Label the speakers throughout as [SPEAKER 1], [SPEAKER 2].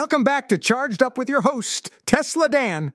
[SPEAKER 1] Welcome back to Charged Up with your host, Tesla Dan.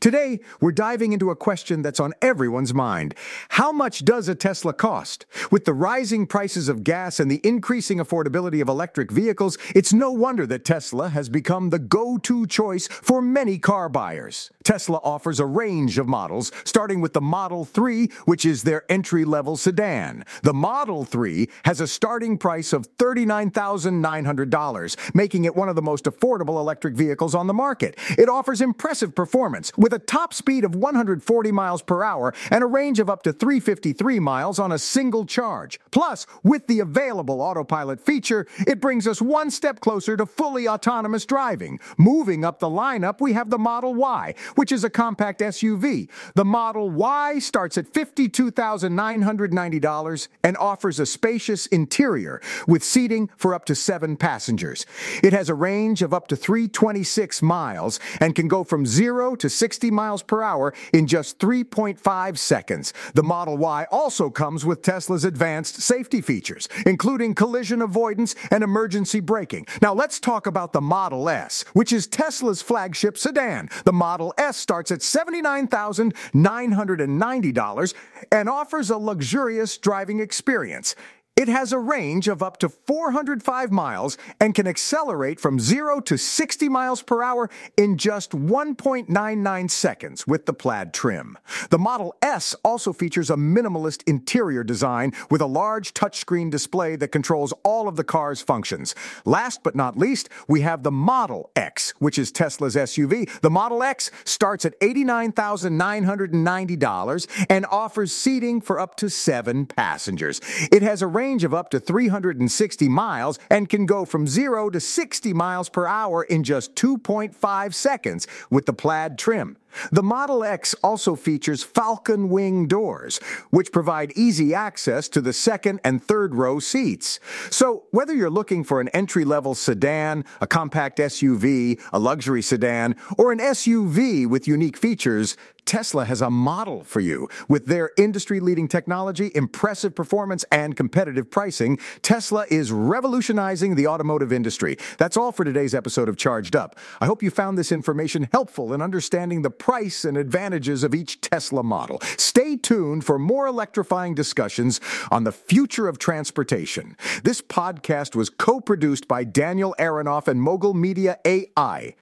[SPEAKER 1] Today, we're diving into a question that's on everyone's mind. How much does a Tesla cost? With the rising prices of gas and the increasing affordability of electric vehicles, it's no wonder that Tesla has become the go-to choice for many car buyers. Tesla offers a range of models, starting with the Model 3, which is their entry-level sedan. The Model 3 has a starting price of $39,900, making it one of the most affordable electric vehicles on the market. It offers impressive performance with a top speed of 140 miles per hour and a range of up to 353 miles on a single charge. Plus, with the available autopilot feature, it brings us one step closer to fully autonomous driving. Moving up the lineup, we have the Model Y, which is a compact SUV. The Model Y starts at $52,990 and offers a spacious interior with seating for up to seven passengers. It has a range of up to 326 miles and can go from 0 to 60 miles per hour in just 3.5 seconds. The Model Y also comes with Tesla's advanced safety features, including collision avoidance and emergency braking. Now let's talk about the Model S, which is Tesla's flagship sedan. The Model S starts at $79,990 and offers a luxurious driving experience. It has a range of up to 405 miles and can accelerate from 0 to 60 miles per hour in just 1.99 seconds with the plaid trim. The Model S also features a minimalist interior design with a large touchscreen display that controls all of the car's functions. Last but not least, we have the Model X, which is Tesla's SUV. The Model X starts at $89,990 and offers seating for up to seven passengers. It has a range of up to 360 miles and can go from 0 to 60 miles per hour in just 2.5 seconds with the plaid trim. The Model X also features Falcon Wing doors, which provide easy access to the second and third row seats. So, whether you're looking for an entry level sedan, a compact SUV, a luxury sedan, or an SUV with unique features, Tesla has a model for you. With their industry leading technology, impressive performance, and competitive pricing, Tesla is revolutionizing the automotive industry. That's all for today's episode of Charged Up. I hope you found this information helpful in understanding the price and advantages of each Tesla model. Stay tuned for more electrifying discussions on the future of transportation. This podcast was co produced by Daniel Aronoff and Mogul Media AI.